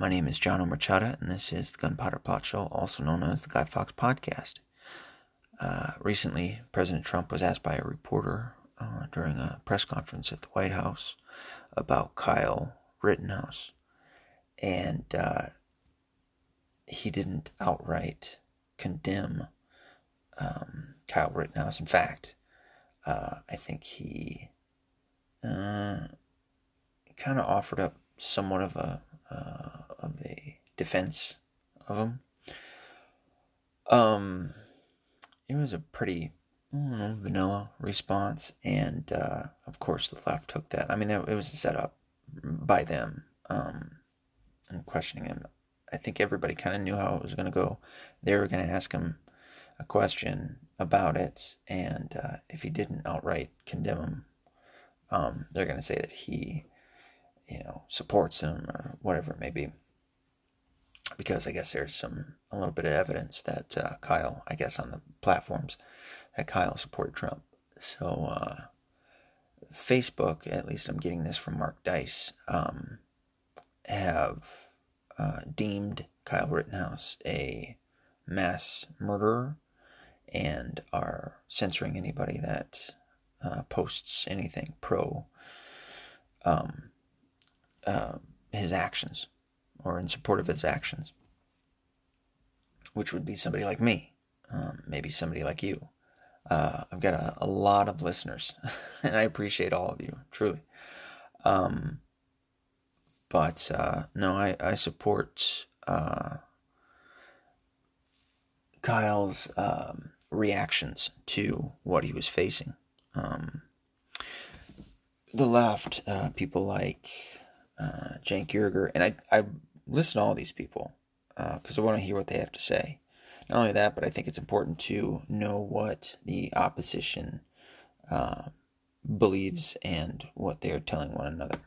My name is John Omerchada, and this is the Gunpowder Plot Show, also known as the Guy Fawkes Podcast. Uh, recently, President Trump was asked by a reporter uh, during a press conference at the White House about Kyle Rittenhouse, and uh, he didn't outright condemn um, Kyle Rittenhouse. In fact, uh, I think he uh, kind of offered up somewhat of a uh, of a defense of him. Um, it was a pretty know, vanilla response, and uh, of course the left took that. I mean, it, was set up by them um, and questioning him. I think everybody kind of knew how it was going to go. They were going to ask him a question about it, and uh, if he didn't outright condemn him, um, they're going to say that he, you know, supports him or whatever it may be. Because I guess there's some a little bit of evidence that uh, Kyle, I guess, on the platforms, that Kyle supported Trump. So uh, Facebook, at least I'm getting this from Mark Dice, um, have uh, deemed Kyle Rittenhouse a mass murderer and are censoring anybody that uh, posts anything pro um, uh, his actions or in support of his actions, which would be somebody like me, um, maybe somebody like you. Uh, I've got a, a, lot of listeners, and I appreciate all of you, truly. Um, but uh, no, I, I support uh, Kyle's um, reactions to what he was facing. Um, the left, uh, people like uh, Cenk Uygur, and I, I listen to all these people because uh, I want to hear what they have to say. Not only that, but I think it's important to know what the opposition uh, believes and what they are telling one another.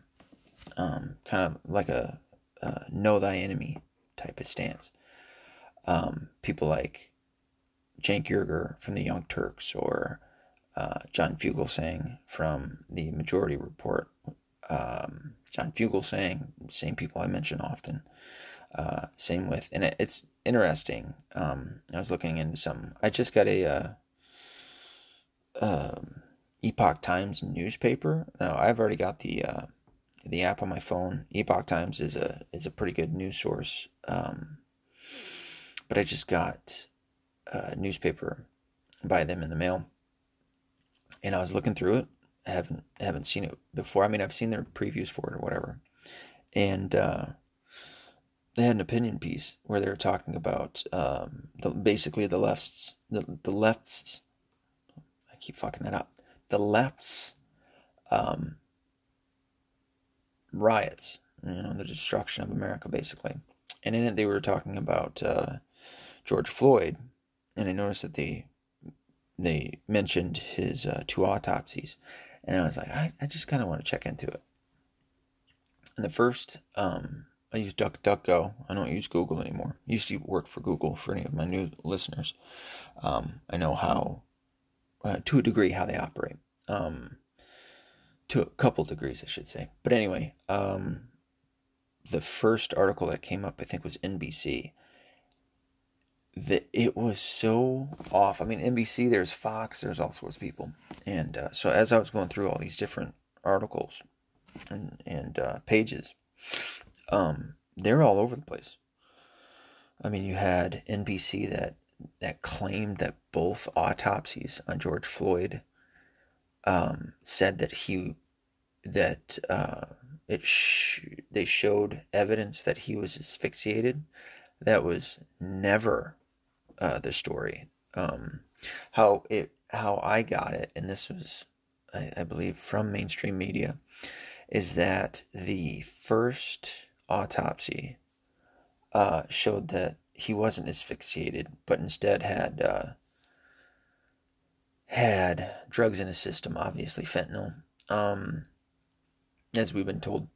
Um, kind of like a, a know thy enemy type of stance. Um, people like Cenk Uygur from the Young Turks or uh, John Fugelsang from the Majority Report. Um, John Fugelsang, same people I mention often. Uh, same with, and it, it's interesting. Um, I was looking into some. I just got a uh, um, Epoch Times newspaper. Now I've already got the uh, the app on my phone. Epoch Times is a is a pretty good news source. Um, but I just got a newspaper by them in the mail, and I was looking through it. Haven't haven't seen it before. I mean, I've seen their previews for it or whatever, and uh, they had an opinion piece where they were talking about um, the, basically the left's the the left's. I keep fucking that up. The left's um, riots, you know, the destruction of America, basically. And in it, they were talking about uh, George Floyd and I noticed that they they mentioned his uh, two autopsies, and I was like, I, I just kind of want to check into it. And the first, um, I use DuckDuckGo. I don't use Google anymore. I used to work for Google for any of my new listeners. Um, I know how, uh, to a degree, how they operate. Um, to a couple degrees, I should say. But anyway, um, the first article that came up, I think, was NBC, that it was so off. I mean, NBC, there's Fox, there's all sorts of people, and uh, so as I was going through all these different articles and and uh, pages, um, they're all over the place. I mean, you had NBC that that claimed that both autopsies on George Floyd um, said that he that uh, it sh- they showed evidence that he was asphyxiated. That was never uh, the story. Um, how it how I got it, and this was I, I believe from mainstream media, is that the first autopsy uh, showed that he wasn't asphyxiated, but instead had uh, had drugs in his system, obviously fentanyl, um, as we've been told.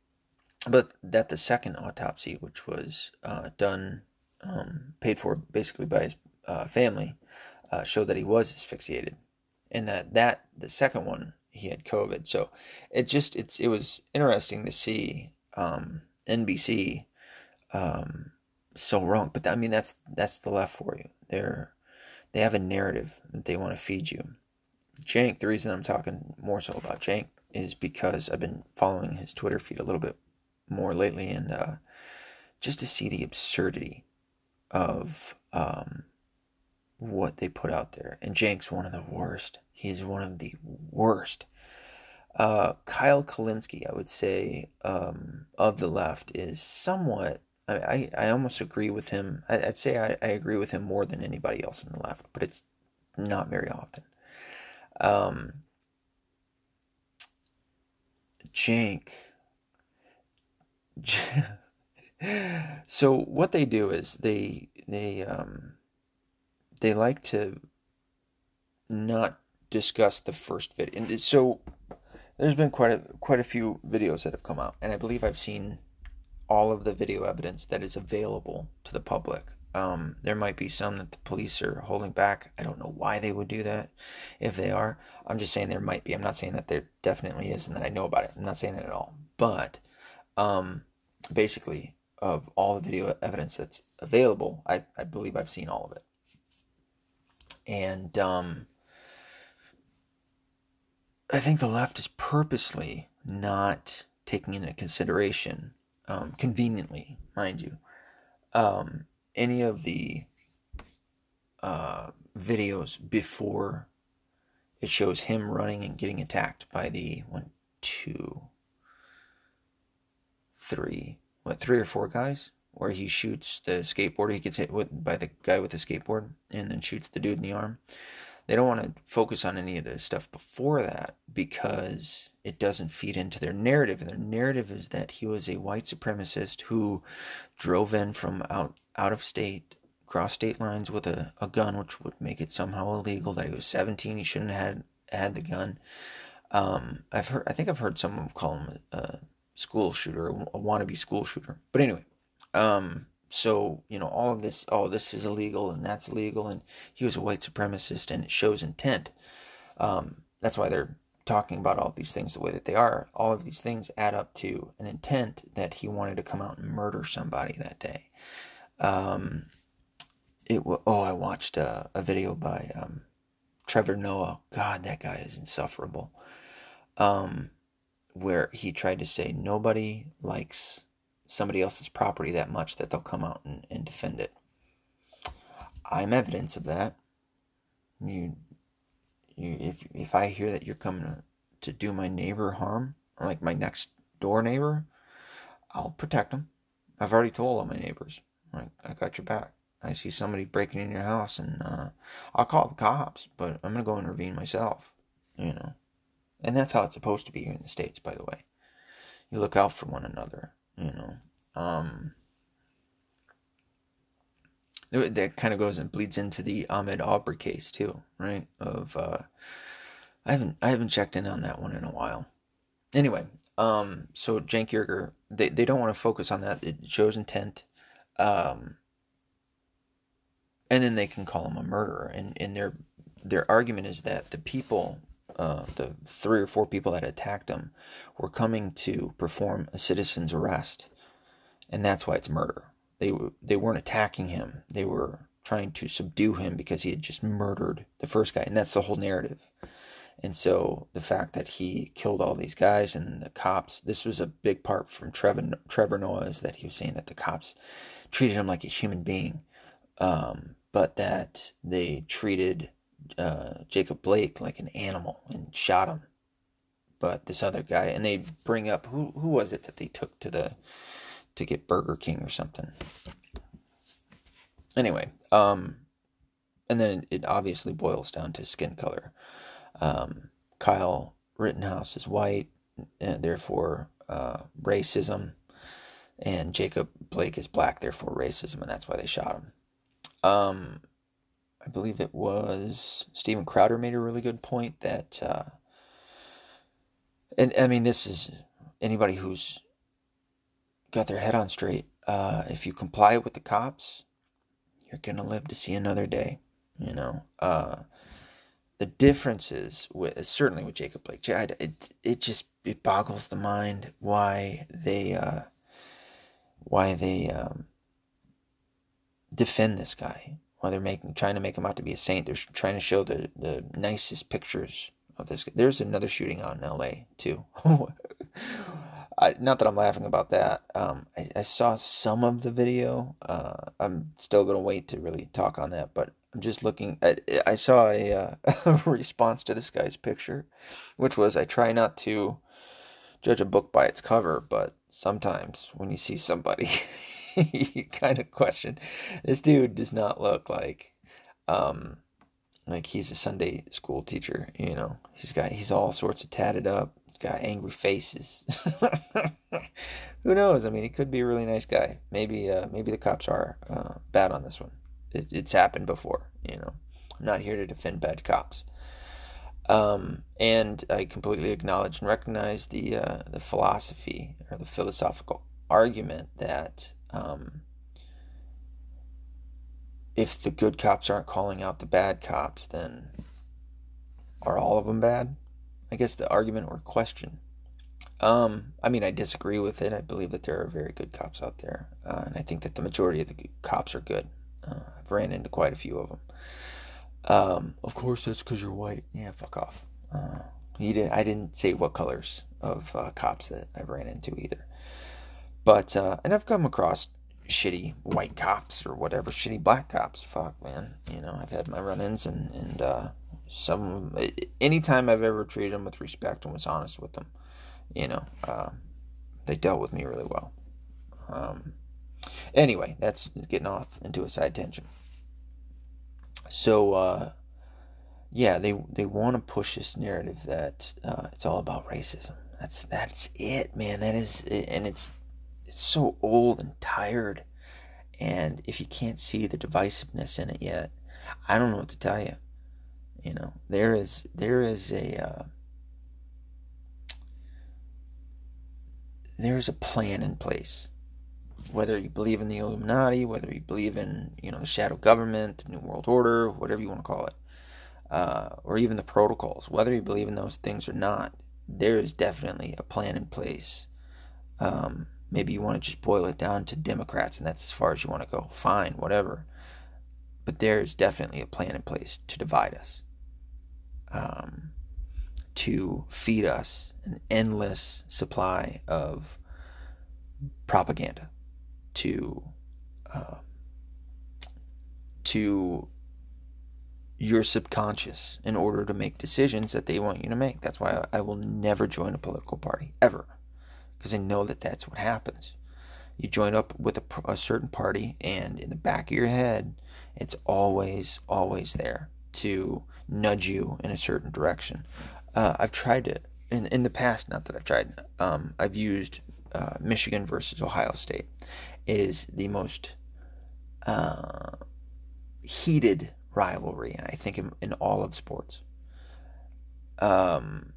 But that the second autopsy, which was uh, done, um, paid for basically by his uh, family uh, showed that he was asphyxiated, and that that the second one he had COVID. So it just it's it was interesting to see um, NBC um, so wrong. But I mean, that's that's the left for you. They're they have a narrative that they want to feed you. Cenk, the reason I'm talking more so about Cenk is because I've been following his Twitter feed a little bit more lately, and uh, just to see the absurdity of um, what they put out there. And Cenk's one of the worst. He is one of the worst. Uh, Kyle Kulinski, I would say, um, of the left, is somewhat. I, I, almost agree with him. I, would say I, I agree with him more than anybody else in the left, but it's not very often. Um, Cenk. so what they do is they they um they like to not discuss the first video. And so there's been quite a quite a few videos that have come out, and I believe I've seen all of the video evidence that is available to the public. Um, there might be some that the police are holding back. I don't know why they would do that. If they are, I'm just saying there might be. I'm not saying that there definitely is and that I know about it. I'm not saying that at all. But um, basically, of all the video evidence that's available, I, I believe I've seen all of it. And um, I think the left is purposely not taking into consideration, um, conveniently, mind you, um, any of the uh, videos before it shows him running and getting attacked by the one, two, three, what, three or four guys? Where he shoots the skateboarder, he gets hit with, by the guy with the skateboard and then shoots the dude in the arm they don't want to focus on any of the stuff before that because it doesn't feed into their narrative. And their narrative is that he was a white supremacist who drove in from out out of state, cross state lines with a, a gun, which would make it somehow illegal. That he was 17, he shouldn't have had had the gun. Um, I've heard, I think I've heard someone call him a, a school shooter, a wannabe school shooter. But anyway, um, so you know all of this oh this is illegal and that's illegal and he was a white supremacist and it shows intent. Um, that's why they're talking about all these things the way that they are. All of these things add up to an intent that he wanted to come out and murder somebody that day. Um, it oh i watched a, a video by um, trevor noah. God that guy is insufferable. Um, where he tried to say nobody likes somebody else's property that much that they'll come out and, and defend it. I'm evidence of that. You, you, if if I hear that you're coming to, to do my neighbor harm, like my next door neighbor, I'll protect them. I've already told all my neighbors, like I got your back. I see somebody breaking in your house, and uh, I'll call the cops, but I'm gonna go intervene myself. You know, and that's how it's supposed to be here in the states, by the way. You look out for one another you know um that kind of goes and bleeds into the Ahmaud Arbery case too, right? Of uh, I haven't I haven't checked in on that one in a while. Anyway, um, so Cenk Uygur, they they don't want to focus on that. It shows intent, um, and then they can call him a murderer. And and their their argument is that the people uh, the three or four people that attacked him were coming to perform a citizen's arrest, and that's why it's murder. They they weren't attacking him; they were trying to subdue him because he had just murdered the first guy, and that's the whole narrative. And so the fact that he killed all these guys and the cops, this was a big part from Trevor Trevor that he was saying that the cops treated him like a human being, um, but that they treated uh, Jacob Blake like an animal and shot him. But this other guy, and they bring up who who was it that they took to the to get Burger King or something. Anyway, um, and then it obviously boils down to skin color. Um, Kyle Rittenhouse is white, and therefore uh, racism, and Jacob Blake is black, therefore racism, and that's why they shot him. Um, I believe it was Steven Crowder made a really good point that, uh, and I mean, this is anybody who's got their head on straight. Uh, if you comply with the cops, you're gonna live to see another day. You know, uh, the differences with certainly with Jacob Blake, it it just it boggles the mind why they uh, why they um, defend this guy, why they're making trying to make him out to be a saint. They're trying to show the the nicest pictures of this. There's another shooting out in L.A. too. I, not that I'm laughing about that. Um, I, I, saw some of the video. Uh, I'm still gonna wait to really talk on that, but I'm just looking. At, I saw a, uh, a response to this guy's picture, which was, "I try not to judge a book by its cover, but sometimes when you see somebody, you kind of question. This dude does not look like, um, like he's a Sunday school teacher. You know, he's got he's all sorts of tatted up. He's got angry faces. Who knows? I mean, he could be a really nice guy. Maybe, uh, maybe the cops are uh, bad on this one. It, it's happened before. You know, I'm not here to defend bad cops. Um, and I completely acknowledge and recognize the uh, the philosophy or the philosophical argument that um, if the good cops aren't calling out the bad cops, then are all of them bad? I guess the argument or question. Um, I mean, I disagree with it. I believe that there are very good cops out there, uh, and I think that the majority of the cops are good. Uh, I've ran into quite a few of them. Um, of course, that's because you're white. Yeah, fuck off. Uh, he didn't. I didn't say what colors of uh, cops that I've ran into either. But uh, and I've come across shitty white cops or whatever, shitty black cops. Fuck, man. You know, I've had my run-ins and and uh, some. Anytime I've ever treated them with respect and was honest with them, you know, uh, they dealt with me really well. Um, anyway, that's getting off into a side tangent. So, uh, yeah, they they want to push this narrative that uh, it's all about racism. That's that's it, man. That is, and it's it's so old and tired. And if you can't see the divisiveness in it yet, I don't know what to tell you. You know, there is there is a uh, there is a plan in place whether you believe in the Illuminati, whether you believe in you know the shadow government, the New World Order, whatever you want to call it, uh, or even the protocols, whether you believe in those things or not, there is definitely a plan in place. Um, maybe you want to just boil it down to Democrats, and that's as far as you want to go. Fine, whatever. But there is definitely a plan in place to divide us, um, to feed us an endless supply of propaganda to uh, to your subconscious in order to make decisions that they want you to make. That's why I will never join a political party ever, because I know that that's what happens. You join up with a, a, certain party, and in the back of your head, it's always, always there to nudge you in a certain direction. Uh, I've tried to, in, in the past, not that I've tried, um, I've used uh, Michigan versus Ohio State is the most uh, heated rivalry, and I think in, in all of sports. Um,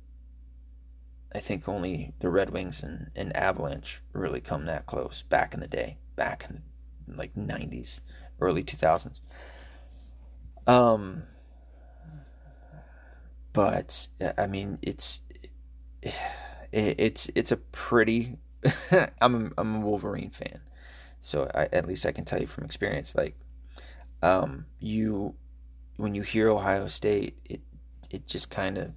I think only the Red Wings and, and Avalanche really come that close back in the day, back in the, like 90s, early 2000s. Um, but I mean, it's it, it's it's a pretty. I'm I'm a Wolverine fan, so I, at least I can tell you from experience, like, um, you, when you hear Ohio State, it, it just kind of,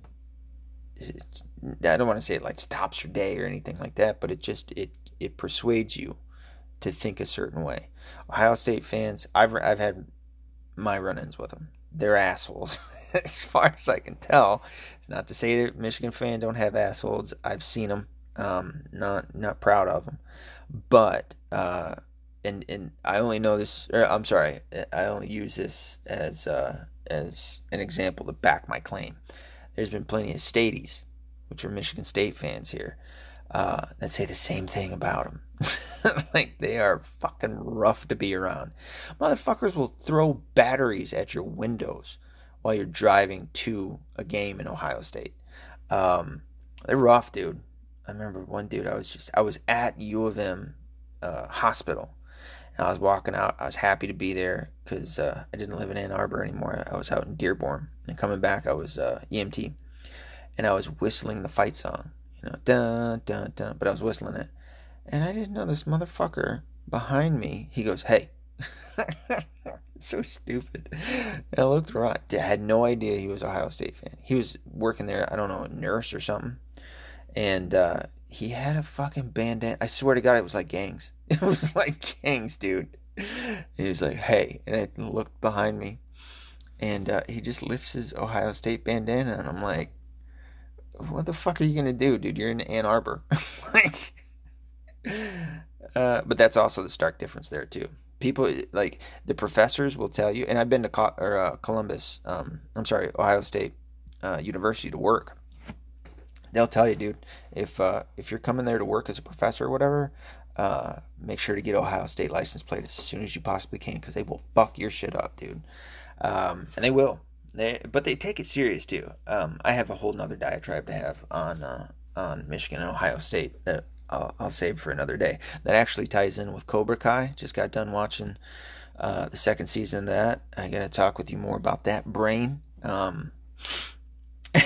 I don't want to say it like stops your day or anything like that, but it just, it, it persuades you to think a certain way. Ohio State fans, I've, I've had my run-ins with them. They're assholes, as far as I can tell. It's not to say that Michigan fans don't have assholes. I've seen them. Um, not not proud of them, but uh, and and I only know this. Or I'm sorry, I only use this as uh, as an example to back my claim. There's been plenty of Staties, which are Michigan State fans here, uh, that say the same thing about them. like they are fucking rough to be around. Motherfuckers will throw batteries at your windows while you're driving to a game in Ohio State. Um, they're rough, dude. I remember one dude. I was just I was at U of M uh, hospital and I was walking out. I was happy to be there because uh, I didn't live in Ann Arbor anymore. I was out in Dearborn. And coming back, I was uh, EMT. And I was whistling the fight song. You know, dun, dun, dun. But I was whistling it. And I didn't know this motherfucker behind me, he goes, "Hey." so stupid. And I looked around. I had no idea he was Ohio State fan. He was working there, I don't know, a nurse or something. And uh, he had a fucking bandana. I swear to God, it was like gangs. It was like gangs, dude. he was like, hey. And I looked behind me. And uh, he just lifts his Ohio State bandana. And I'm like, what the fuck are you to do, dude? You're in Ann Arbor. like, uh, but that's also the stark difference there, too people like the professors will tell you and i've been to or, uh, columbus um, i'm sorry ohio state uh, university to work they'll tell you dude if uh, if you're coming there to work as a professor or whatever uh, make sure to get ohio state license plate as soon as you possibly can because they will fuck your shit up dude um, and they will they but they take it serious too um, i have a whole nother diatribe to have on uh, on michigan and ohio state that I'll, I'll, save for another day. That actually ties in with Cobra Kai. Just got done watching uh, the second season of that. I got to talk with you more about that brain. Um,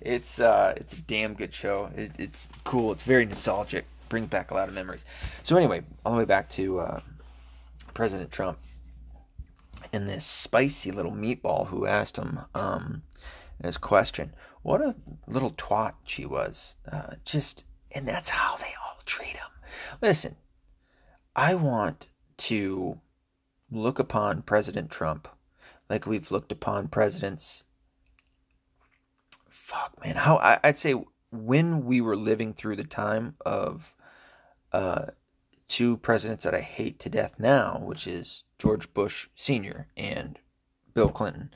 it's uh, it's a damn good show. It, it's cool. It's very nostalgic. Brings back a lot of memories. So anyway, all the way back to uh, President Trump and this spicy little meatball who asked him um, his question. What a little twat she was. Uh, just and that's how they all treat him. Listen, I want to look upon President Trump like we've looked upon presidents. Fuck, man. How I, would say when we were living through the time of uh, two presidents that I hate to death now, which is George Bush Sr. and Bill Clinton.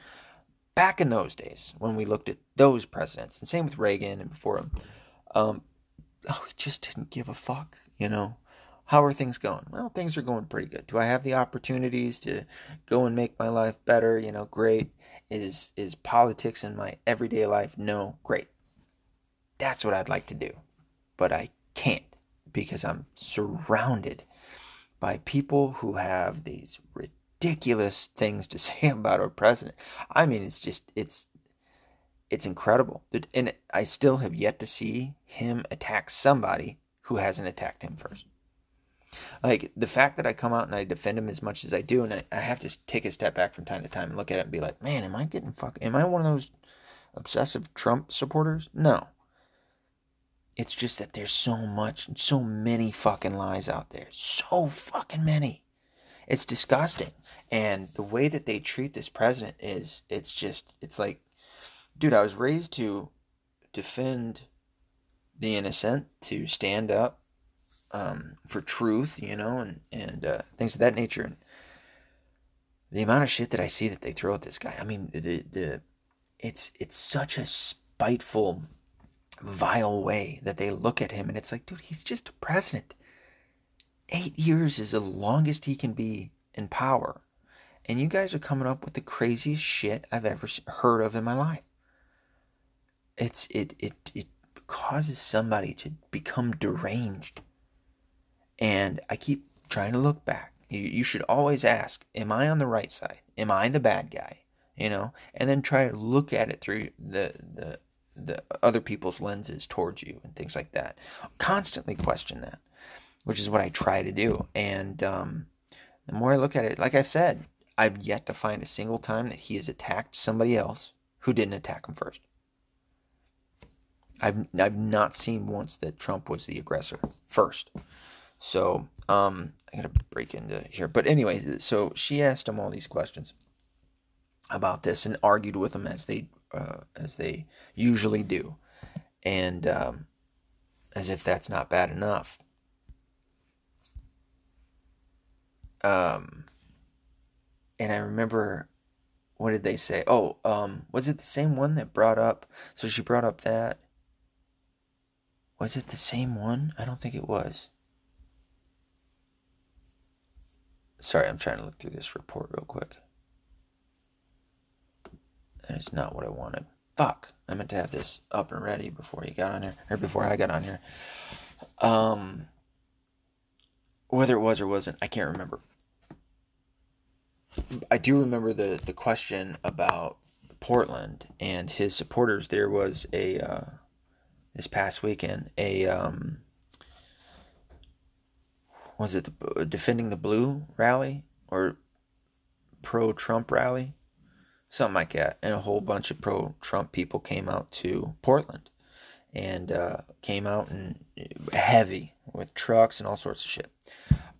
Back in those days, when we looked at those presidents, and same with Reagan and before him, um, oh, he just didn't give a fuck, you know. How are things going? Well, things are going pretty good. Do I have the opportunities to go and make my life better? You know, great. Is is politics in my everyday life? No, great. That's what I'd like to do. But I can't because I'm surrounded by people who have these ridiculous things to say about our president. I mean, it's just it's it's incredible. And I still have yet to see him attack somebody who hasn't attacked him first. Like the fact that I come out and I defend him as much as I do, and I, I have to take a step back from time to time and look at it and be like, man, am I getting fuck? Am I one of those obsessive Trump supporters? No. It's just that there's so much, so many fucking lies out there. So fucking many. It's disgusting. And the way that they treat this president is, it's just, it's like dude, I was raised to defend the innocent, to stand up um, for truth, you know, and and uh, things of that nature. And the amount of shit that I see that they throw at this guy, I mean, the the it's it's such a spiteful, vile way that they look at him, and it's like, dude, he's just a president. Eight years is the longest he can be in power. And you guys are coming up with the craziest shit I've ever heard of in my life it's it it it causes somebody to become deranged. And I keep trying to look back. You, you should always ask, am I on the right side? Am I the bad guy? You know, and then try to look at it through the the the other people's lenses towards you and things like that. Constantly question that, which is what I try to do. And um, the more I look at it, like I've said, I've yet to find a single time that he has attacked somebody else who didn't attack him first. I've I've not seen once that Trump was the aggressor first. So um, I gotta break into here, but anyway, so she asked him all these questions about this and argued with him as they uh, as they usually do, and um, as if that's not bad enough. Um, and I remember what did they say? Oh, um, was it the same one that brought up? So she brought up that, was it the same one? I don't think it was. Sorry, I'm trying to look through this report real quick. And it's not what I wanted. Fuck. I meant to have this up and ready before you got on here, or before I got on here. Um, whether it was or wasn't, I can't remember. I do remember the the question about Portland and his supporters. There was a uh, this past weekend a um, was it the, defending the blue rally or pro Trump rally? Something like that. And a whole bunch of pro Trump people came out to Portland and uh, came out and heavy with trucks and all sorts of shit.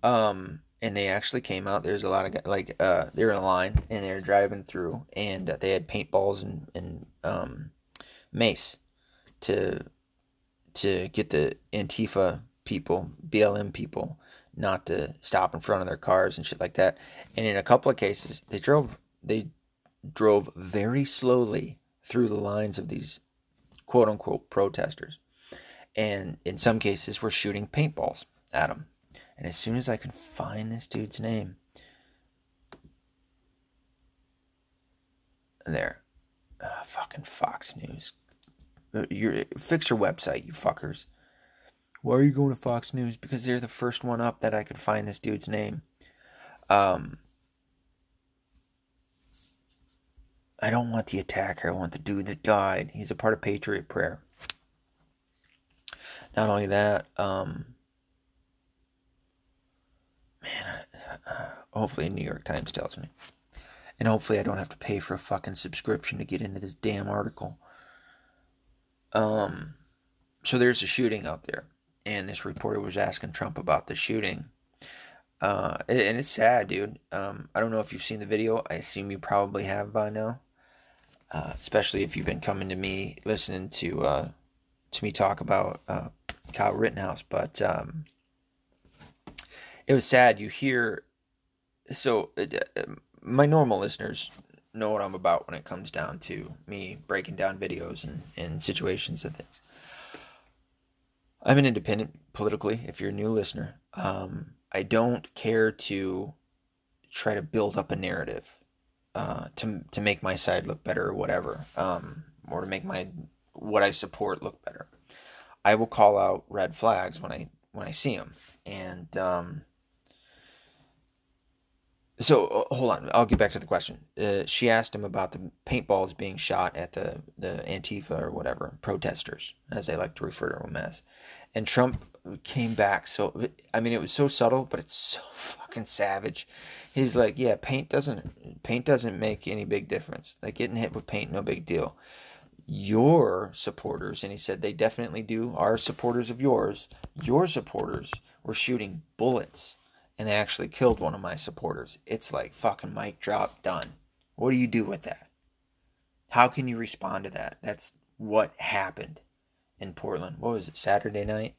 Um, and they actually came out. There's a lot of like uh, they're in line and they're driving through, and uh, they had paintballs and and um, mace to to get the Antifa people, BLM people, not to stop in front of their cars and shit like that. And in a couple of cases, they drove they drove very slowly through the lines of these quote unquote protesters, and in some cases, were shooting paintballs at them. And as soon as I can find this dude's name, there, uh, fucking Fox News. Uh, you fix your website, you fuckers. Why are you going to Fox News? Because they're the first one up that I could find this dude's name. Um, I don't want the attacker. I want the dude that died. He's a part of Patriot Prayer. Not only that, um, man, uh, hopefully New York Times tells me. And hopefully I don't have to pay for a fucking subscription to get into this damn article. Um, so there's a shooting out there, and this reporter was asking Trump about the shooting. Uh, and it's sad, dude. Um, I don't know if you've seen the video. I assume you probably have by now. Uh, especially if you've been coming to me, listening to uh, to me talk about uh, Kyle Rittenhouse. But um, it was sad. You hear, so uh, my normal listeners know what I'm about when it comes down to me breaking down videos and, and situations and things. I'm an independent politically, if you're a new listener. Um, I don't care to try to build up a narrative uh, to to make my side look better or whatever, um, or to make my what I support look better. I will call out red flags when I when I see them, and um, so uh, hold on, I'll get back to the question. Uh, she asked him about the paintballs being shot at the the Antifa or whatever protesters, as they like to refer to them as, and Trump came back. So I mean, it was so subtle, but it's so fucking savage. He's like, yeah, paint doesn't paint doesn't make any big difference. Like getting hit with paint, no big deal. Your supporters, and he said they definitely do, are supporters of yours. Your supporters were shooting bullets and they actually killed one of my supporters. It's like fucking mic drop done. What do you do with that? How can you respond to that? That's what happened in Portland. What was it, Saturday night?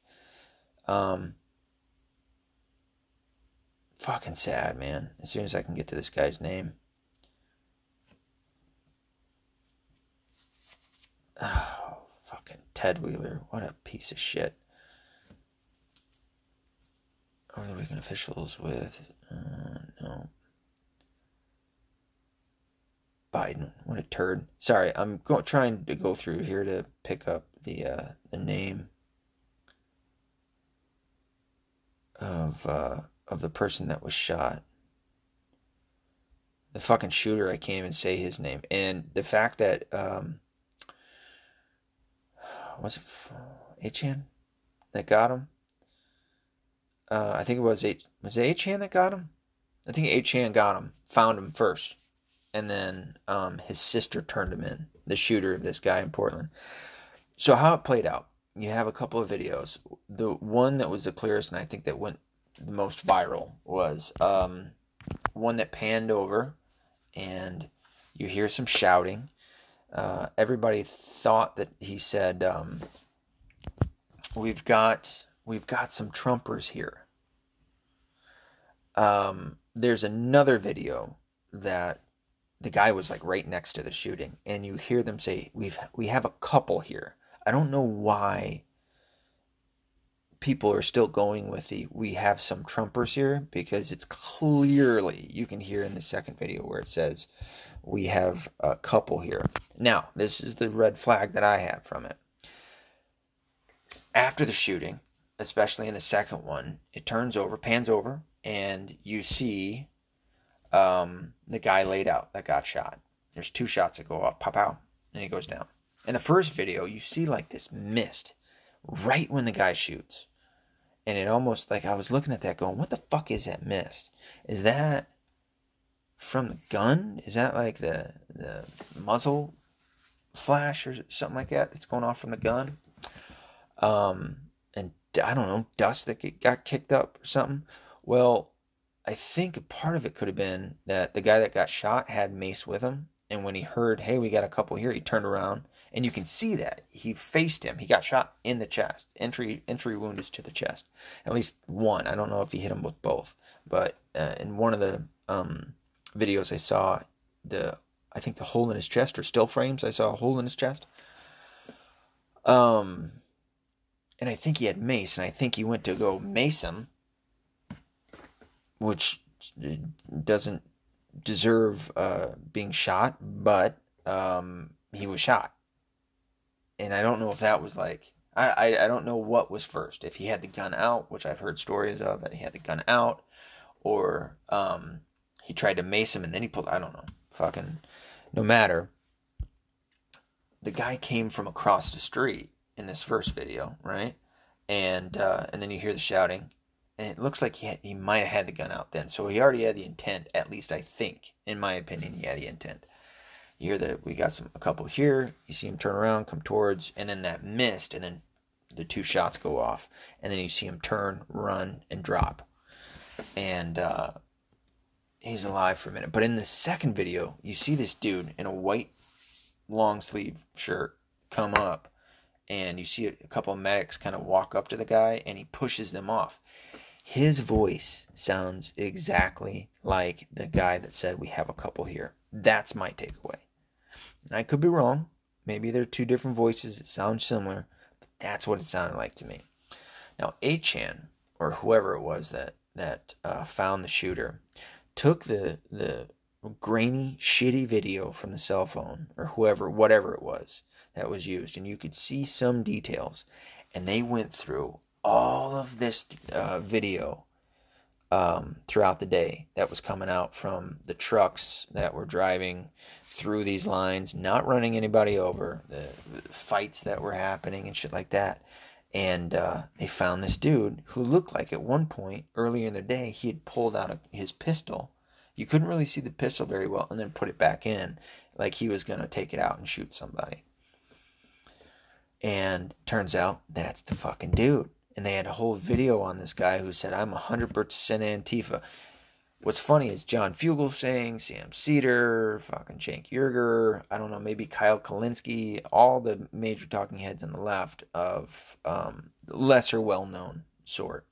Um fucking sad, man. As soon as I can get to this guy's name. Oh, fucking Ted Wheeler. What a piece of shit over the weekend officials with uh, no Biden. What a turd. Sorry, I'm go- trying to go through here to pick up the uh, the name of uh, of the person that was shot. The fucking shooter. I can't even say his name. And the fact that um, was it 8chan that got him? uh, I think it was H was it 8chan that got him? I think 8chan got him, found him first, and then um, his sister turned him in. The shooter of this guy in Portland. So how it played out? You have a couple of videos. The one that was the clearest, and I think that went the most viral, was um, one that panned over, and you hear some shouting. Uh, everybody thought that he said, um, "We've got we've got some Trumpers here. Um, there's another video that the guy was like right next to the shooting, and you hear them say, "We've we have a couple here." I don't know why people are still going with the "we have some Trumpers here" because it's clearly you can hear in the second video where it says we have a couple here. Now, this is the red flag that I have from it. After the shooting, especially in the second one, it turns over, pans over, and you see um, the guy laid out that got shot. There's two shots that go off, pop out, and he goes down. In the first video, you see like this mist right when the guy shoots. and it almost like I was looking at that going, what the fuck is that mist? Is that from the gun? Is that like the the muzzle flash or something like that that's going off from the gun? Um, and I don't know, dust that got kicked up or something. Well, I think part of it could have been that the guy that got shot had mace with him, and when he heard, "Hey, we got a couple here," he turned around, and you can see that he faced him. He got shot in the chest. Entry entry wound is to the chest, at least one. I don't know if he hit him with both, but uh, in one of the um, videos I saw, the I think the hole in his chest or still frames, I saw a hole in his chest. Um, and I think he had mace, and I think he went to go mace him which doesn't deserve uh, being shot, but um, he was shot. And I don't know if that was like I, I, I don't know what was first. If he had the gun out, which I've heard stories of that he had the gun out, or um, he tried to mace him and then he pulled. I don't know. Fucking no matter. The guy came from across the street in this first video, right? And uh, and then you hear the shouting, and it looks like he had, he might have had the gun out then. So he already had the intent. At least I think, in my opinion, he had the intent. You hear that we got some a couple here. You see him turn around, come towards, and then that missed, and then the two shots go off, and then you see him turn, run, and drop, and uh, he's alive for a minute. But in the second video, you see this dude in a white long sleeve shirt come up, and you see a couple of medics kind of walk up to the guy, and he pushes them off his voice sounds exactly like the guy that said we have a couple here. That's my takeaway. I could be wrong. Maybe they're two different voices that sound similar, but that's what it sounded like to me. Now, 8chan, or whoever it was that that uh, found the shooter, took the the grainy, shitty video from the cell phone or whoever, whatever it was that was used, and you could see some details, and they went through all of this uh, video um, throughout the day that was coming out from the trucks that were driving through these lines, not running anybody over, the, the fights that were happening and shit like that. And uh, they found this dude who looked like at one point earlier in the day he had pulled out a, his pistol. You couldn't really see the pistol very well, and then put it back in like he was gonna take it out and shoot somebody. And turns out that's the fucking dude and they had a whole video on this guy who said, I'm 100% Antifa. What's funny is John Fugelsang, Sam Seder, fucking Cenk Uygur, I don't know, maybe Kyle Kulinski, all the major talking heads on the left of um, lesser well known sort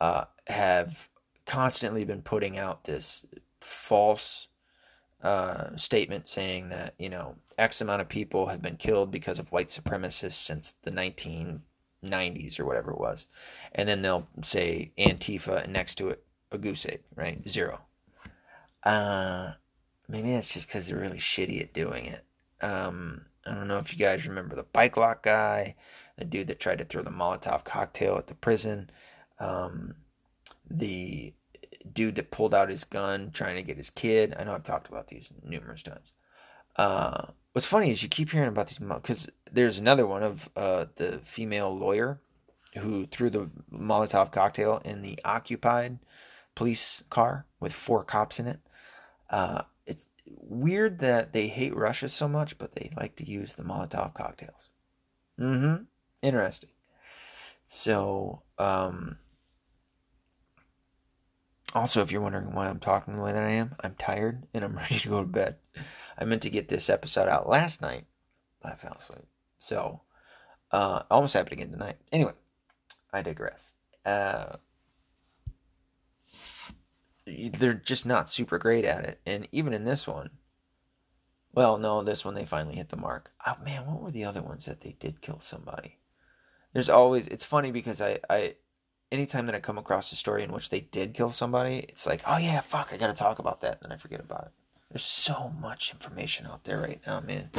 uh, have constantly been putting out this false uh, statement saying that, you know, X amount of people have been killed because of white supremacists since the 19 90s or whatever it was. And then they'll say Antifa and next to it a goose egg, right? Zero. Uh, maybe that's just because they're really shitty at doing it. Um, I don't know if you guys remember the bike lock guy, the dude that tried to throw the Molotov cocktail at the prison, um, the dude that pulled out his gun trying to get his kid. I know I've talked about these numerous times. Uh, what's funny is you keep hearing about these because there's another one of uh, the female lawyer who threw the Molotov cocktail in the occupied police car with four cops in it. Uh, it's weird that they hate Russia so much, but they like to use the Molotov cocktails. Mm-hmm. Interesting. So, um, also, if you're wondering why I'm talking the way that I am, I'm tired and I'm ready to go to bed. I meant to get this episode out last night, but I fell asleep. So, uh, almost happened again tonight. Anyway, I digress. Uh, they're just not super great at it. And even in this one, well, no, this one they finally hit the mark. Oh man, what were the other ones that they did kill somebody? There's always it's funny because I I anytime that I come across a story in which they did kill somebody, it's like, oh yeah, fuck, I gotta talk about that, and then I forget about it. There's so much information out there right now, man.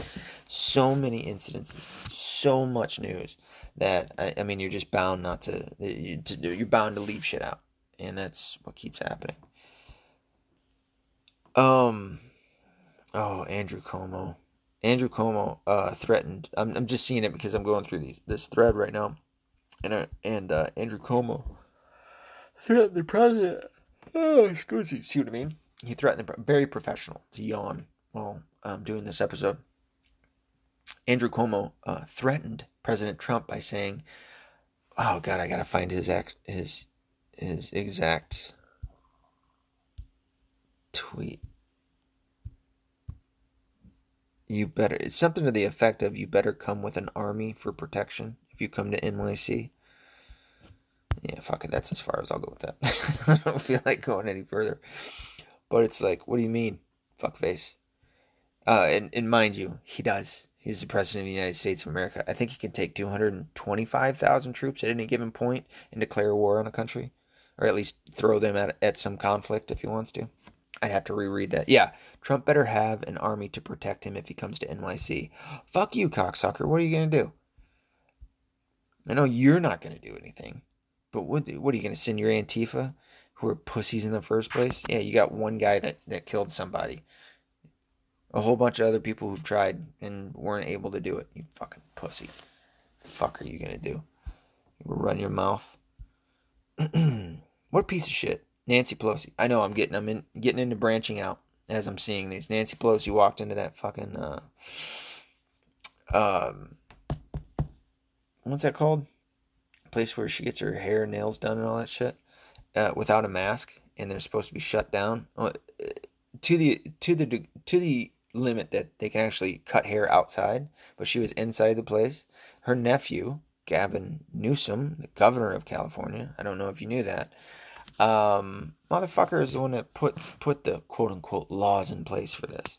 So many incidences, so much news that I, I mean, you're just bound not to, to. You're bound to leave shit out, and that's what keeps happening. Um, oh, Andrew Cuomo. Andrew Cuomo uh, threatened. I'm I'm just seeing it because I'm going through these this thread right now, and uh, and uh, Andrew Cuomo threatened the president. Oh, excuse me. See what I mean? He threatened the very professional to yawn while um, doing this episode. Andrew Cuomo uh, threatened President Trump by saying, "Oh God, I gotta find his act, his his exact tweet." You better. It's something to the effect of, "You better come with an army for protection if you come to NYC." Yeah, fuck it. That's as far as I'll go with that. I don't feel like going any further. But it's like, what do you mean, fuckface? Uh, and, and mind you, he does. He's the president of the United States of America. I think he can take 225,000 troops at any given point and declare war on a country, or at least throw them at, at some conflict if he wants to. I'd have to reread that. Yeah, Trump better have an army to protect him if he comes to NYC. Fuck you, cocksucker. What are you going to do? I know you're not going to do anything. But what what are you gonna send your Antifa, who are pussies in the first place? Yeah, you got one guy that that killed somebody. A whole bunch of other people who've tried and weren't able to do it. You fucking pussy. fuck are you gonna do? You run your mouth. what a piece of shit. Nancy Pelosi. I know I'm getting I'm in getting into branching out as I'm seeing these. Nancy Pelosi walked into that fucking uh um what's that called? place where she gets her hair nails done and all that shit uh, without a mask, and they're supposed to be shut down uh, to the to the to the limit that they can actually cut hair outside. But she was inside the place. Her nephew, Gavin Newsom, the governor of California. I don't know if you knew that. Um, motherfucker is the one that put put the quote unquote laws in place for this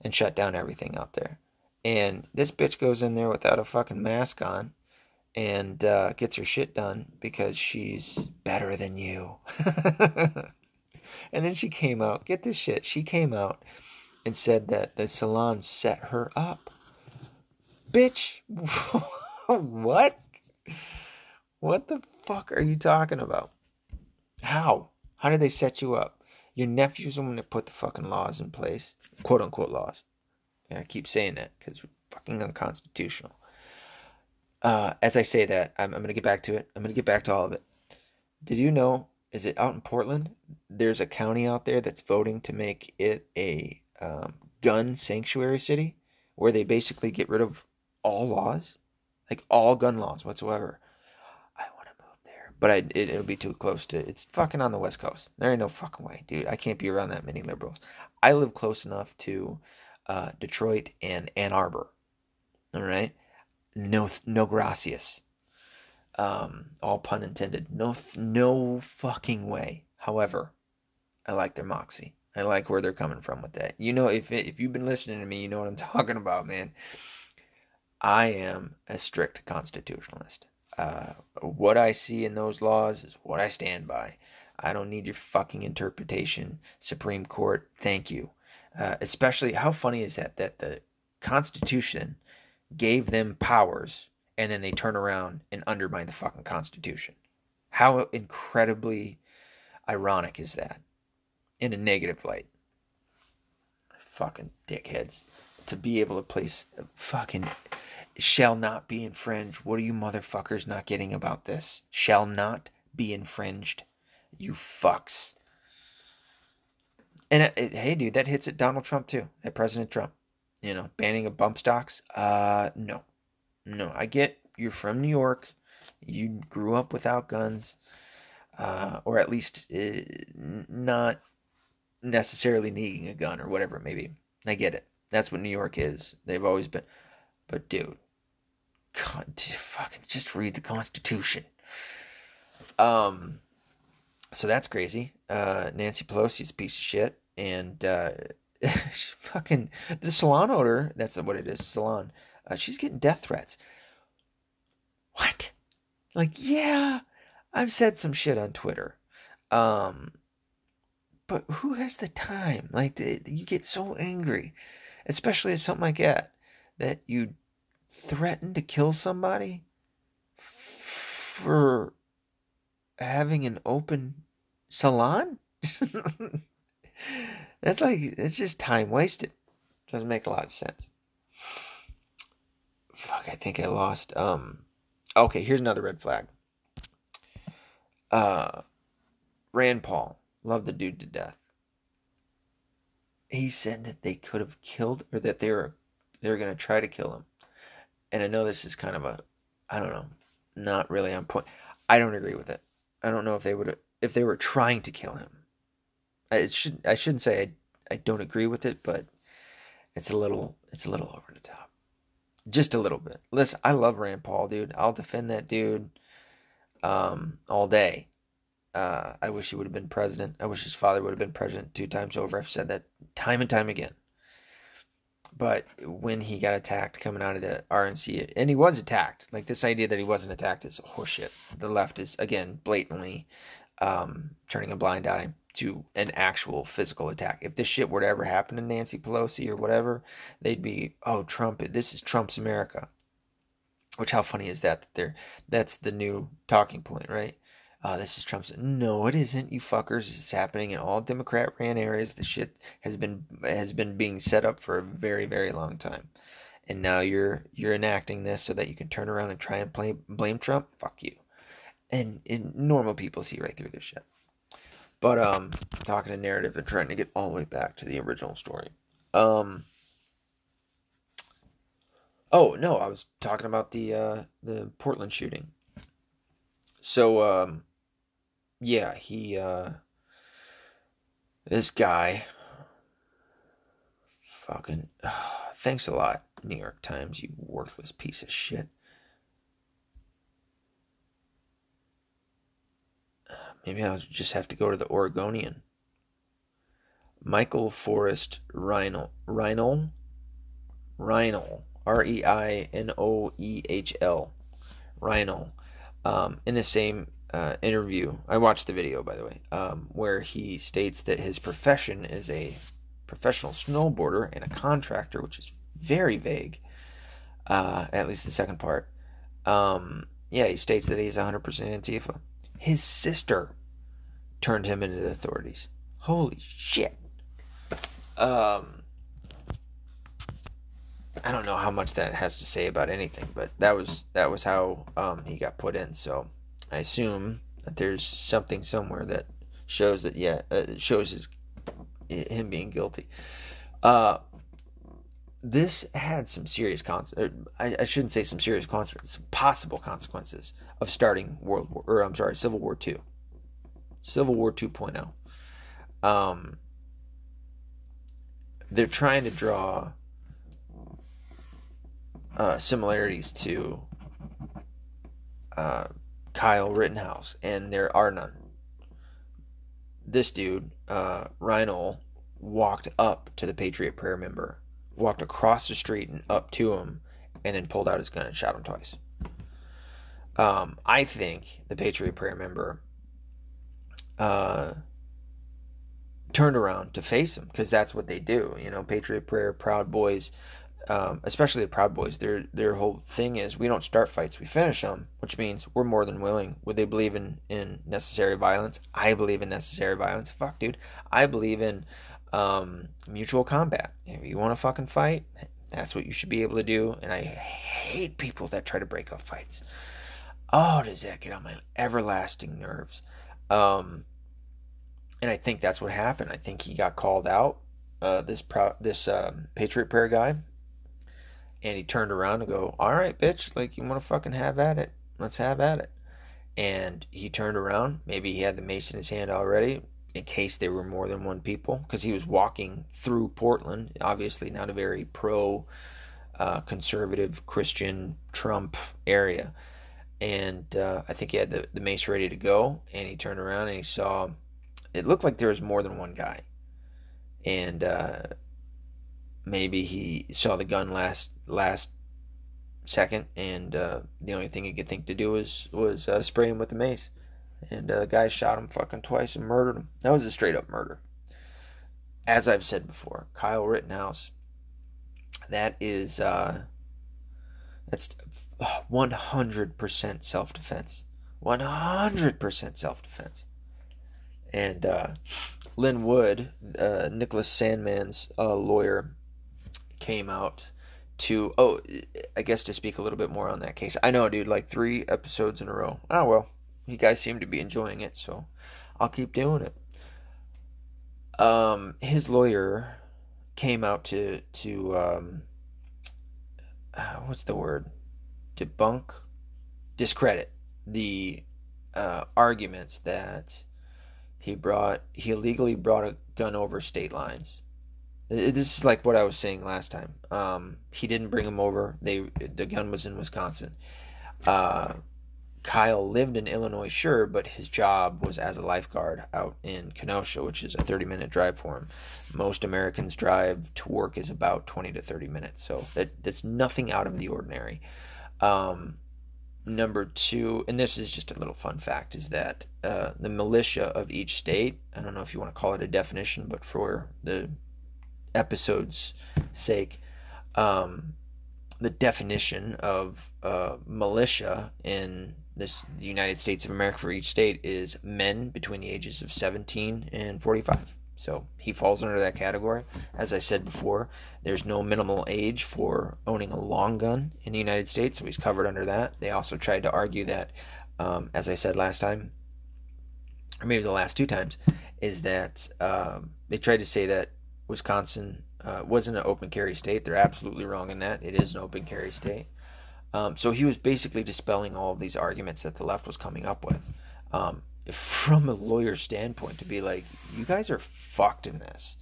and shut down everything out there. And this bitch goes in there without a fucking mask on and uh, gets her shit done because she's better than you. and then she came out, get this shit, she came out and said that the salon set her up. Bitch, what? What the fuck are you talking about? How? How did they set you up? Your nephew's the one that put the fucking laws in place, quote unquote laws. And I keep saying that because fucking unconstitutional uh, as I say that, I'm, I'm going to get back to it. I'm going to get back to all of it. Did you know? Is it out in Portland? There's a county out there that's voting to make it a um, gun sanctuary city, where they basically get rid of all laws, like all gun laws whatsoever. I want to move there, but I, it, it'll be too close to. It's fucking on the West Coast. There ain't no fucking way, dude. I can't be around that many liberals. I live close enough to uh, Detroit and Ann Arbor. All right no no gracias. Um, all pun intended. No no fucking way. However, I like their moxie. I like where they're coming from with that. You know, if if you've been listening to me, you know what I'm talking about, man. I am a strict constitutionalist. Uh, what I see in those laws is what I stand by. I don't need your fucking interpretation, Supreme Court. Thank you. Uh, especially, how funny is that? That the Constitution gave them powers and then they turn around and undermine the fucking Constitution. How incredibly ironic is that? In a negative light. Fucking dickheads. To be able to place fucking shall not be infringed. What are you motherfuckers not getting about this? Shall not be infringed. You fucks. And it, it, hey, dude, that hits at Donald Trump too, at President Trump you know, banning of bump stocks. Uh, no, no. I get you're from New York, you grew up without guns, uh, or at least uh, not necessarily needing a gun or whatever it may be. I get it. That's what New York is. They've always been. But dude, God, fucking just read the Constitution. Um, so that's crazy. Uh, Nancy Pelosi's piece of shit, and uh, fucking the salon owner. That's what it is. Salon. Uh, she's getting death threats. What? Like, yeah, I've said some shit on Twitter. Um, but who has the time? Like, you get so angry, especially at something like that, that you threaten to kill somebody for having an open salon. That's like it's just time wasted. Doesn't make a lot of sense. Fuck, I think I lost. Um, okay, here's another red flag. Uh, Rand Paul, love the dude to death. He said that they could have killed, or that they were they were gonna try to kill him. And I know this is kind of a, I don't know, not really on point. I don't agree with it. I don't know if they would if they were trying to kill him. I should I shouldn't say I I don't agree with it, but it's a little it's a little over the top. Just a little bit. Listen, I love Rand Paul, dude. I'll defend that dude um, all day. Uh, I wish he would have been president. I wish his father would have been president two times over. I've said that time and time again. But when he got attacked coming out of the RNC, and he was attacked, like this idea that he wasn't attacked is horseshit. The left is, again, blatantly um, turning a blind eye to an actual physical attack. If this shit were to ever happen to Nancy Pelosi or whatever, they'd be, oh, Trump, this is Trump's America. Which, how funny is that? That they're, that's the new talking point, right? Uh, this is Trump's. No, it isn't. You fuckers. It's happening in all Democrat ran areas. The shit has been has been being set up for a very very long time, and now you're you're enacting this so that you can turn around and try and play, blame Trump. Fuck you. And, and normal people see right through this shit. But um, talking a narrative and trying to get all the way back to the original story. Um. Oh no, I was talking about the uh, the Portland shooting. So um, yeah, he uh, this guy. Fucking, uh, thanks a lot, New York Times, you worthless piece of shit. Maybe I'll just have to go to the Oregonian. Michael Forrest Reinoehl. Reinoehl? Reinoehl. R E I N O E H L. Reinoehl. Um, in the same uh, interview, I watched the video by the way, um, where he states that his profession is a professional snowboarder and a contractor, which is very vague. Uh, at least the second part. Um, yeah, he states that he's 100% Antifa. His sister turned him into the authorities. Holy shit. Um, I don't know how much that has to say about anything, but that was that was how um, he got put in. So I assume that there's something somewhere that shows that yeah uh, shows his him being guilty. Uh, this had some serious consequences. I, I, shouldn't say some serious consequences, possible consequences of starting World War, or I'm sorry, Civil War Two, Civil War 2.0. Um, they're trying to draw uh, similarities to uh, Kyle Rittenhouse, and there are none. This dude, uh, Reinoehl, walked up to the Patriot Prayer member walked across the street and up to him, and then pulled out his gun and shot him twice. Um, I think the Patriot Prayer member uh, turned around to face him because that's what they do. You know, Patriot Prayer, Proud Boys, um, especially the Proud Boys. Their their whole thing is we don't start fights, we finish them, which means we're more than willing. Would they believe in in necessary violence? I believe in necessary violence. Fuck, dude, I believe in um, mutual combat. If you want to fucking fight, that's what you should be able to do. And I hate people that try to break up fights. Oh, does that get on my everlasting nerves? Um, and I think that's what happened. I think he got called out. Uh, this pro- this um, Patriot Prayer guy, and he turned around and go, "All right, bitch, like you want to fucking have at it? Let's have at it." And he turned around. Maybe he had the mace in his hand already in case there were more than one people because he was walking through Portland, obviously not a very pro uh, conservative Christian Trump area. And uh, I think he had the, the mace ready to go, and he turned around and he saw it looked like there was more than one guy. And uh, maybe he saw the gun last last second, and uh, the only thing he could think to do was was uh, spray him with the mace and uh, the guy shot him fucking twice and murdered him. That was a straight up murder. As I've said before, Kyle Rittenhouse. That is uh, that's 100% self defense. 100% self defense. And uh, Lin Wood, uh, Nicholas Sandmann's uh, lawyer, came out to oh, I guess to speak a little bit more on that case. I know, dude, like three episodes in a row. Oh well, you guys seem to be enjoying it, so I'll keep doing it. Um, his lawyer came out to to um, uh, what's the word? Debunk, discredit the uh, arguments that he brought he illegally brought a gun over state lines. This is like what I was saying last time. Um, he didn't bring him over. They the gun was in Wisconsin. Uh, Kyle lived in Illinois, sure, but his job was as a lifeguard out in Kenosha, which is a 30 minute drive for him. Most Americans' drive to work is about 20 to 30 minutes, so that, that's nothing out of the ordinary. Um, number two, and this is just a little fun fact, is that uh, the militia of each state, I don't know if you want to call it a definition, but for the episode's sake, um, the definition of uh, militia in this the United States of America for each state is men between the ages of 17 and 45. So he falls under that category. As I said before, there's no minimal age for owning a long gun in the United States, so he's covered under that. They also tried to argue that, um, as I said last time, or maybe the last two times, is that um, they tried to say that Wisconsin uh, wasn't an open carry state. They're absolutely wrong in that. It is an open carry state. Um, so he was basically dispelling all of these arguments that the left was coming up with. Um, from a lawyer standpoint, to be like, you guys are fucked in this.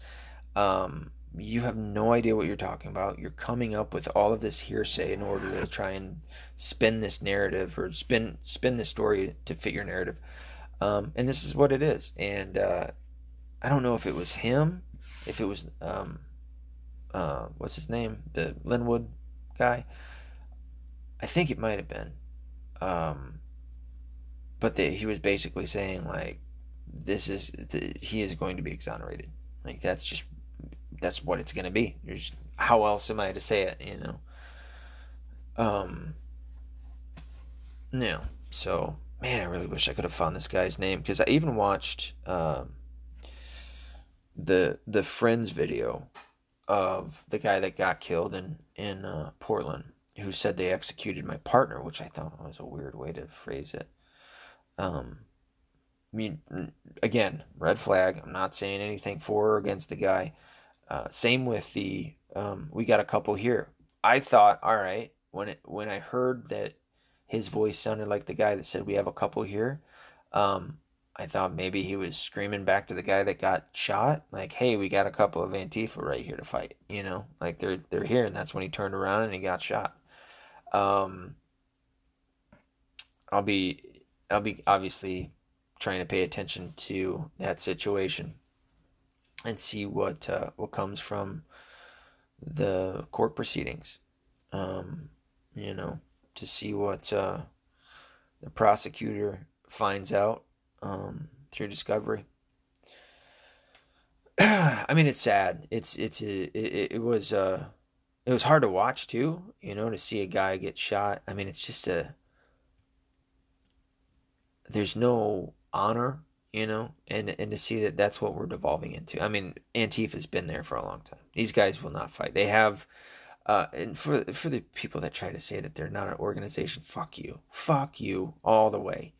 Um, you have no idea what you're talking about. You're coming up with all of this hearsay in order to try and spin this narrative or spin spin this story to fit your narrative. Um, and this is what it is. And uh, I don't know if it was him, if it was um, uh, what's his name, the Lin Wood guy. I think it might have been. Um, but the, he was basically saying like, this is the, he is going to be exonerated. Like that's just that's what it's going to be. How else am I to say it? You know. Um. No. So man, I really wish I could have found this guy's name because I even watched um, the the Friends video of the guy that got killed in in uh, Portland who said they executed my partner, which I thought was a weird way to phrase it. Um, I mean, again, red flag. I'm not saying anything for or against the guy. Uh, same with the um, we got a couple here. I thought, all right, when it when I heard that his voice sounded like the guy that said we have a couple here, um, I thought maybe he was screaming back to the guy that got shot, like, "Hey, we got a couple of Antifa right here to fight." You know, like they're they're here, and that's when he turned around and he got shot. Um, I'll be I'll be obviously trying to pay attention to that situation and see what uh, what comes from the court proceedings. Um, you know, to see what uh, the prosecutor finds out um, through discovery. I mean, it's sad. It's it's a, it, it was uh it was hard to watch too, you know, to see a guy get shot. I mean, it's just a there's no honor, you know, and and to see that that's what we're devolving into. I mean, Antifa's been there for a long time. These guys will not fight. They have uh, and for for the people that try to say that they're not an organization, fuck you, fuck you all the way.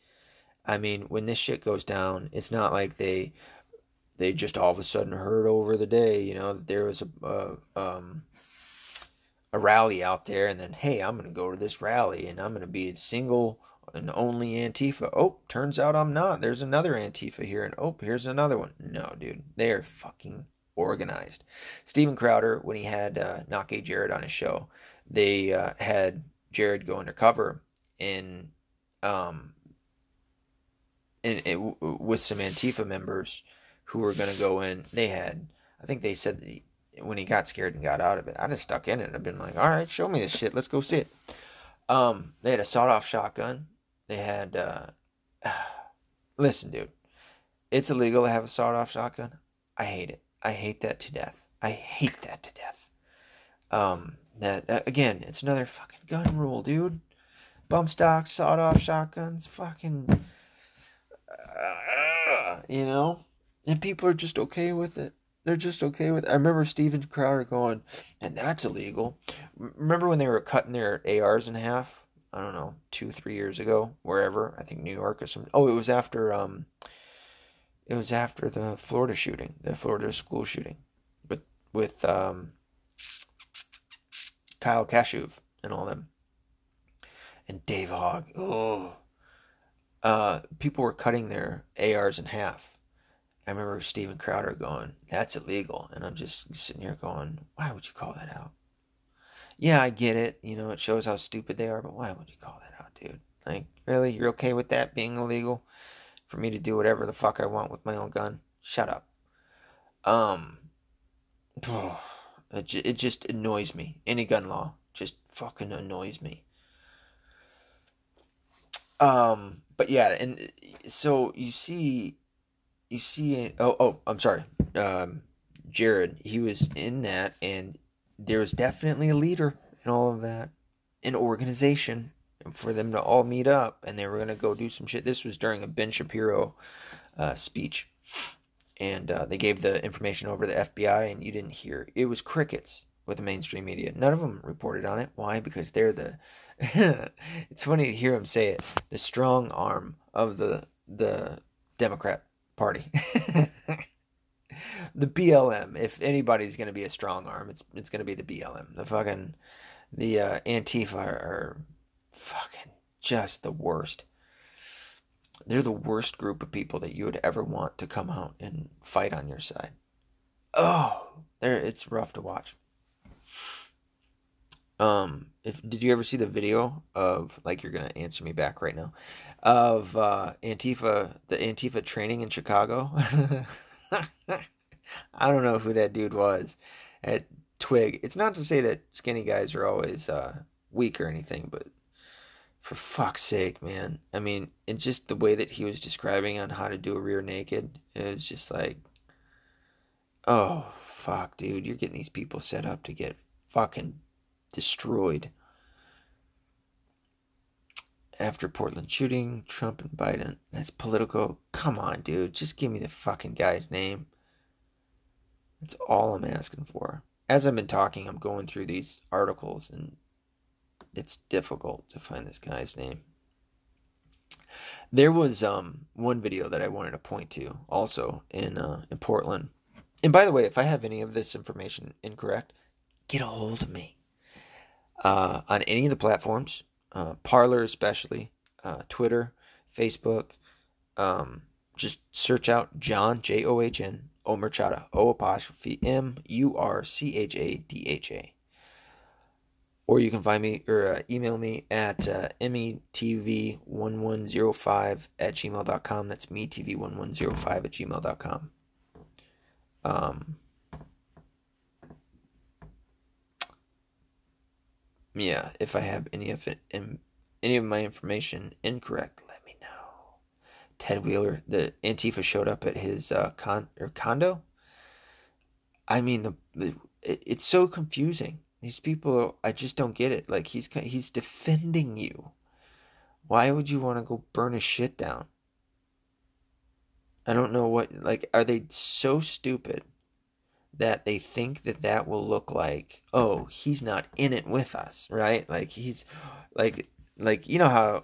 I mean, when this shit goes down, it's not like they they just all of a sudden heard over the day, you know, that there was a, a um a rally out there and then hey i'm to go to this rally and i'm to be a single and only antifa. Oh turns out i'm not. There's another antifa here and oh here's another one. No dude they are fucking organized. Steven crowder when he had uh, gay jared on his show they uh, had jared go undercover in um in with some antifa members who were going to go in they had i think they said that when he got scared and got out of it, I just stuck in it. I've been like, all right, show me this shit. Let's go see it. Um, they had a sawed-off shotgun. They had, uh, listen, dude, it's illegal to have a sawed-off shotgun. I hate it. I hate that to death. I hate that to death. Um, that uh, again, it's another fucking gun rule, dude. Bump stocks, sawed-off shotguns, fucking, uh, you know, and people are just okay with it they're just okay with. It. I remember Steven Crowder going, and that's illegal. Remember when they were cutting their ARs in half? I don't know, two, three years ago, wherever. I think New York or some. Oh, it was after um, It was after the Florida shooting, the Florida school shooting, with with um, Kyle Kashuv and all them, and Dave Hogg. Oh, uh, people were cutting their ARs in half. I remember Steven Crowder going, "That's illegal," and I'm just sitting here going, "Why would you call that out?" Yeah, I get it. You know, it shows how stupid they are, but why would you call that out, dude? Like, really? You're okay with that being illegal? For me to do whatever the fuck I want with my own gun? Shut up. Um, it, it just annoys me. Any gun law just fucking annoys me. Um, but yeah, and so you see, you see, oh, oh, I'm sorry, um, Jared, he was in that, and there was definitely a leader in all of that, an organization for them to all meet up, and they were gonna go do some shit. This was during a Ben Shapiro uh, speech, and uh, they gave the information over to the FBI, and you didn't hear. It was crickets with the mainstream media. None of them reported on it. Why? Because they're the. it's funny to hear him say it. The strong arm of the the Democrat Party. the BLM. If anybody's going to be a strong arm, it's it's going to be the BLM. The fucking the uh, Antifa are fucking just the worst. They're the worst group of people that you would ever want to come out and fight on your side. Oh, there it's rough to watch. Um, if did you ever see the video of like you're gonna answer me back right now of uh, Antifa the Antifa training in Chicago? I don't know who that dude was at Twig. It's not to say that skinny guys are always uh, weak or anything, but for fuck's sake, man. I mean, it's just the way that he was describing on how to do a rear naked. It was just like, oh, fuck, dude. You're getting these people set up to get fucking destroyed. After Portland shooting, Trump and Biden. That's political. Come on, dude. Just give me the fucking guy's name. That's all I'm asking for. As I've been talking, I'm going through these articles and it's difficult to find this guy's name. There was um, one video that I wanted to point to also in uh, in Portland. And by the way, if I have any of this information incorrect, get a hold of me uh, on any of the platforms, uh, Parler especially, uh, Twitter, Facebook. Um, just search out John J O H N O Murchadha O apostrophe M U R C H A D H A or you can find me or uh, email me at uh, metv1105 at gmail.com. That's metv1105 at gmail.com. Um, yeah, if I have any of it, any of my information incorrect, let me know. Ted Wheeler, the Antifa showed up at his uh, con or condo. I mean, the, the it, it's so confusing these people, I just don't get it. Like he's he's defending you. Why would you want to go burn his shit down? I don't know what like are they so stupid that they think that that will look like oh he's not in it with us right like he's like like you know how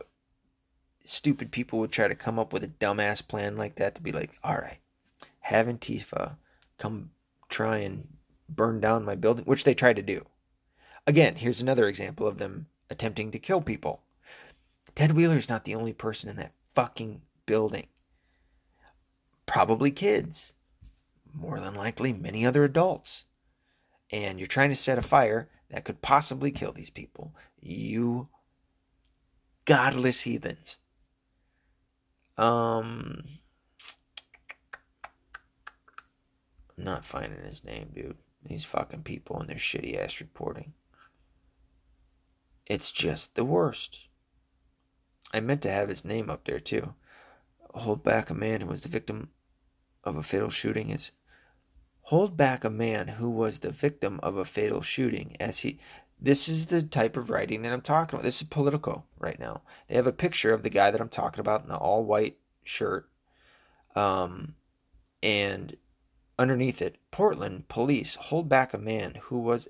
stupid people would try to come up with a dumbass plan like that to be like all right have Antifa come try and burn down my building which they tried to do Again, here's another example of them attempting to kill people. Ted Wheeler's not the only person in that fucking building. Probably kids. More than likely, many other adults. And you're trying to set a fire that could possibly kill these people. You godless heathens. Um, I'm not finding his name, dude. These fucking people and their shitty ass reporting. It's just the worst. I meant to have his name up there too. Hold back a man who was the victim of a fatal shooting is hold back a man who was the victim of a fatal shooting as he this is the type of writing that I'm talking about. This is Politico right now. They have a picture of the guy that I'm talking about in an all white shirt. Um, and underneath it, Portland police hold back a man who was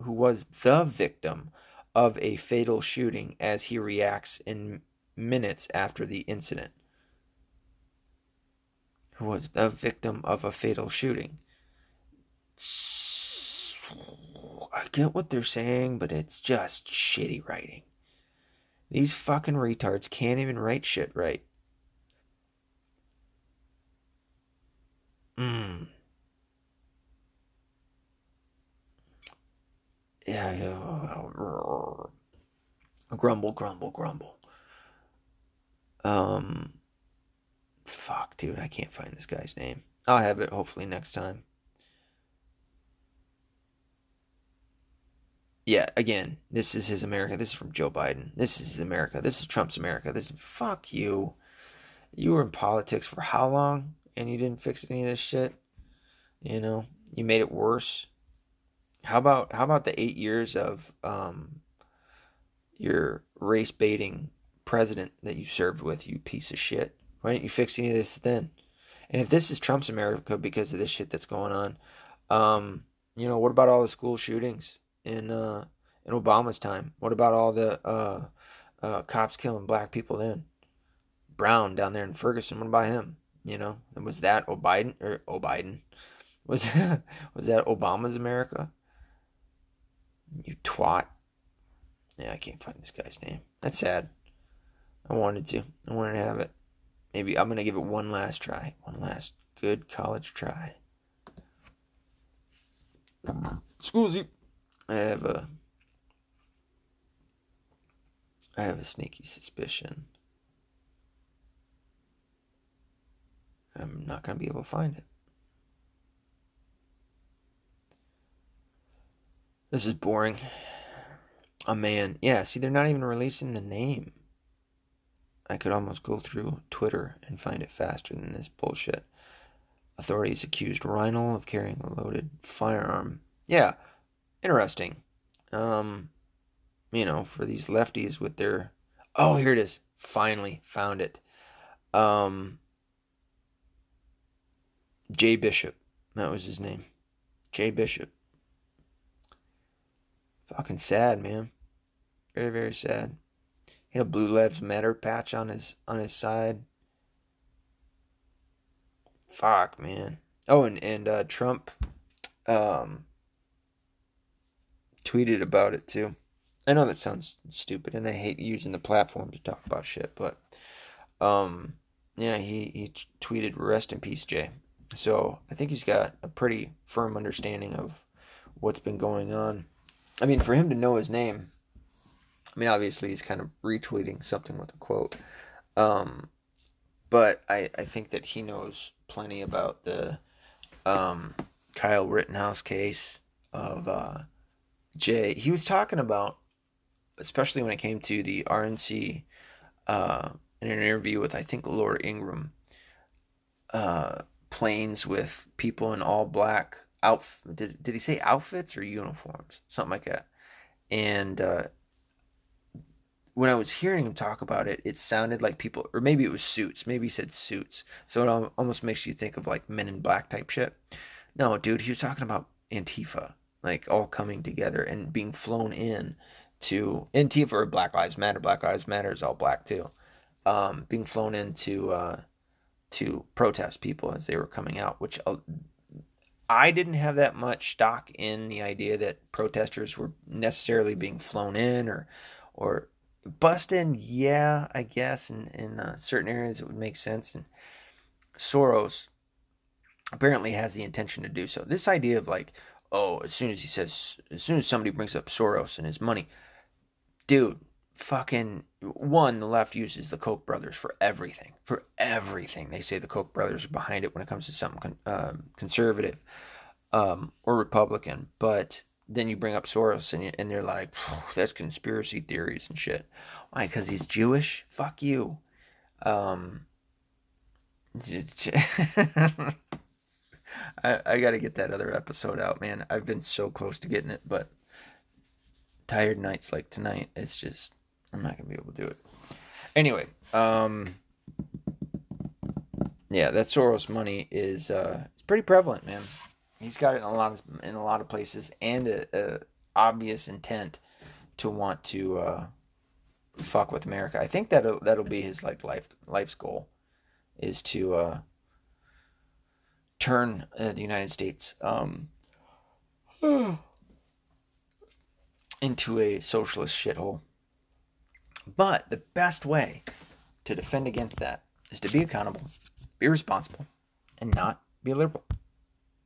who was the victim of a fatal shooting as he reacts in minutes after the incident. who was the victim of a fatal shooting. I get what they're saying, but it's just shitty writing. These fucking retards can't even write shit right. Mm. Yeah, yeah. Grumble, grumble, grumble. Um, fuck, dude, I can't find this guy's name. I'll have it hopefully next time. Yeah, again, this is his America. This is from Joe Biden. This is America. This is Trump's America. This is fuck you. You were in politics for how long and you didn't fix any of this shit? You know, you made it worse. How about how about the eight years of um, your race baiting president that you served with, you piece of shit? Why didn't you fix any of this then? And if this is Trump's America because of this shit that's going on, um, you know, what about all the school shootings in uh, in Obama's time? What about all the uh, uh, cops killing black people then? Brown down there in Ferguson, what about him? You know, was that O'Biden or O'Biden? Was was that Obama's America? You twat. Yeah, I can't find this guy's name. That's sad. I wanted to. I wanted to have it. Maybe I'm gonna give it one last try. One last good college try. Scusi. I have a I have a sneaky suspicion. I'm not gonna be able to find it. This is boring. A man. Yeah, see, they're not even releasing the name. I could almost go through Twitter and find it faster than this bullshit. Authorities accused Reinoehl of carrying a loaded firearm. Yeah, interesting. Um, you know, for these lefties with their. Oh, here it is. Finally found it. Um, Jay Bishop. That was his name. Jay Bishop. Fucking sad, man. Very, very sad. He had a Blue Lives Matter patch on his on his side. Fuck, man. Oh, and and uh, Trump, um, tweeted about it too. I know that sounds stupid, and I hate using the platform to talk about shit, but um, yeah, he he tweeted "Rest in peace, Jay." So I think he's got a pretty firm understanding of what's been going on. I mean, for him to know his name, I mean, obviously he's kind of retweeting something with a quote. Um, but I, I think that he knows plenty about the um, Kyle Rittenhouse case of uh, Jay. He was talking about, especially when it came to the RNC, uh, in an interview with, I think, Laura Ingraham, uh, planes with people in all black outfit. Did, did he say outfits or uniforms? Something like that. And uh, when I was hearing him talk about it, it sounded like people, or maybe it was suits. Maybe he said suits. So it almost makes you think of like Men in Black type shit. No, dude, he was talking about Antifa, like all coming together and being flown in to Antifa or Black Lives Matter. Black Lives Matter is all black too. Um, being flown into uh, to protest people as they were coming out, which uh, I didn't have that much stock in the idea that protesters were necessarily being flown in or or bust in. Yeah, I guess in in uh, certain areas it would make sense. And Soros apparently has the intention to do so. This idea of like, oh, as soon as he says, as soon as somebody brings up Soros and his money, dude, fucking one, the left uses the Koch brothers for everything. For everything. They say the Koch brothers are behind it when it comes to something con- uh, conservative um, or Republican. But then you bring up Soros and, and they're like, that's conspiracy theories and shit. Why? Because he's Jewish? Fuck you. Um, I, I got to get that other episode out, man. I've been so close to getting it, but tired nights like tonight, it's just I'm not gonna be able to do it. Anyway, um, yeah, that Soros money is uh, it's pretty prevalent, man. He's got it in a lot of in a lot of places, and a, a obvious intent to want to uh, fuck with America. I think that that'll be his like life life's goal is to uh, turn uh, the United States um, into a socialist shithole. But the best way to defend against that is to be accountable, be responsible, and not be liberal.